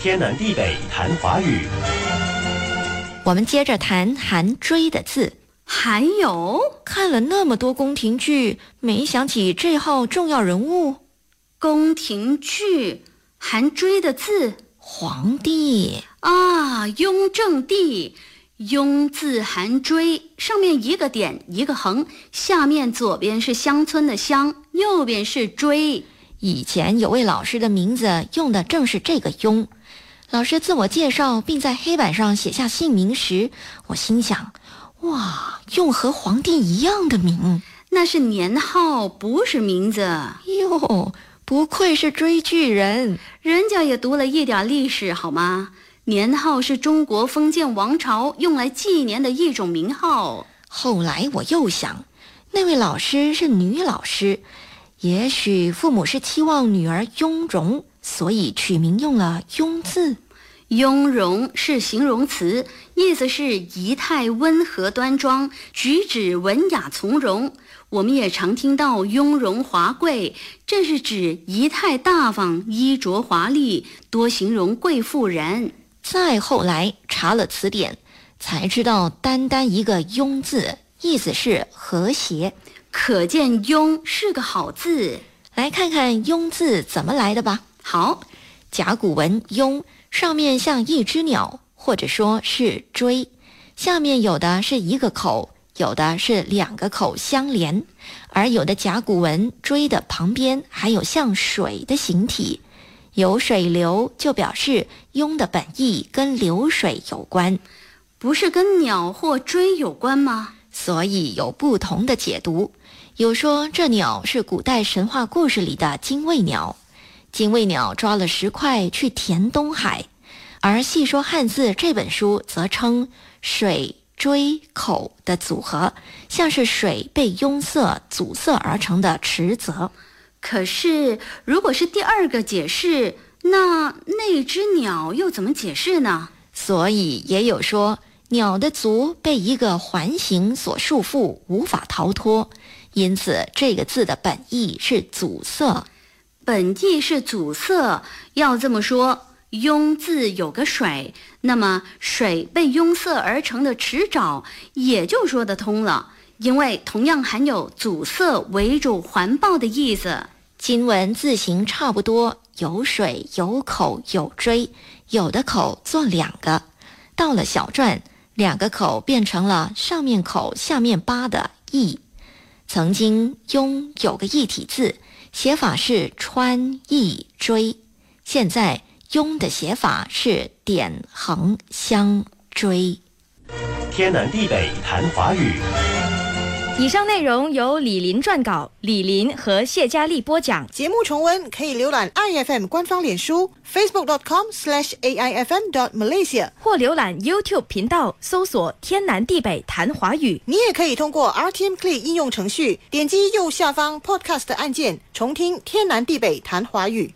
天南地北谈华语。我们接着谈韩追的字。还有，看了那么多宫廷剧，没想起这号重要人物宫廷剧韩追的字——皇帝啊，雍正帝。雍字韩追，上面一个点一个横，下面左边是乡村的乡，右边是追。以前有位老师的名字用的正是这个雍。老师自我介绍，并在黑板上写下姓名时，我心想。哇，用和皇帝一样的名，那是年号，不是名字哟。不愧是追剧人，人家也读了一点历史，好吗？年号是中国封建王朝用来纪年的一种名号。后来我又想，那位老师是女老师，也许父母是期望女儿雍容，所以取名用了“雍”字。雍容是形容词，意思是仪态温和端庄，举止文雅从容。我们也常听到雍容华贵，这是指仪态大方、衣着华丽，多形容贵妇人。再后来查了词典，才知道单单一个雍字，意思是和谐，可见雍是个好字。来看看雍字怎么来的吧。好，甲骨文雍。上面像一只鸟，或者说是锥，下面有的是一个口，有的是两个口相连，而有的甲骨文锥的旁边还有像水的形体，有水流就表示雍的本意跟流水有关，不是跟鸟或锥有关吗？所以有不同的解读，有说这鸟是古代神话故事里的精卫鸟。精卫鸟抓了石块去填东海，而《细说汉字》这本书则称水锥口的组合，像是水被拥塞阻塞而成的池泽。可是，如果是第二个解释，那那只鸟又怎么解释呢？所以也有说，鸟的足被一个环形所束缚，无法逃脱，因此这个字的本意是阻塞。本意是阻塞，要这么说，拥字有个水，那么水被拥塞而成的池沼也就说得通了，因为同样含有阻塞、围住、环抱的意思。今文字形差不多，有水、有口、有锥，有的口做两个，到了小篆，两个口变成了上面口、下面八的易。曾经拥有个一体字。写法是穿易追，现在雍的写法是点横相追。天南地北谈华语。以上内容由李林撰稿，李林和谢佳丽播讲。节目重温可以浏览 iFM 官方脸书 facebook.com/aifm.malaysia，或浏览 YouTube 频道搜索“天南地北谈华语”。你也可以通过 RTM Play 应用程序点击右下方 Podcast 按键，重听“天南地北谈华语”。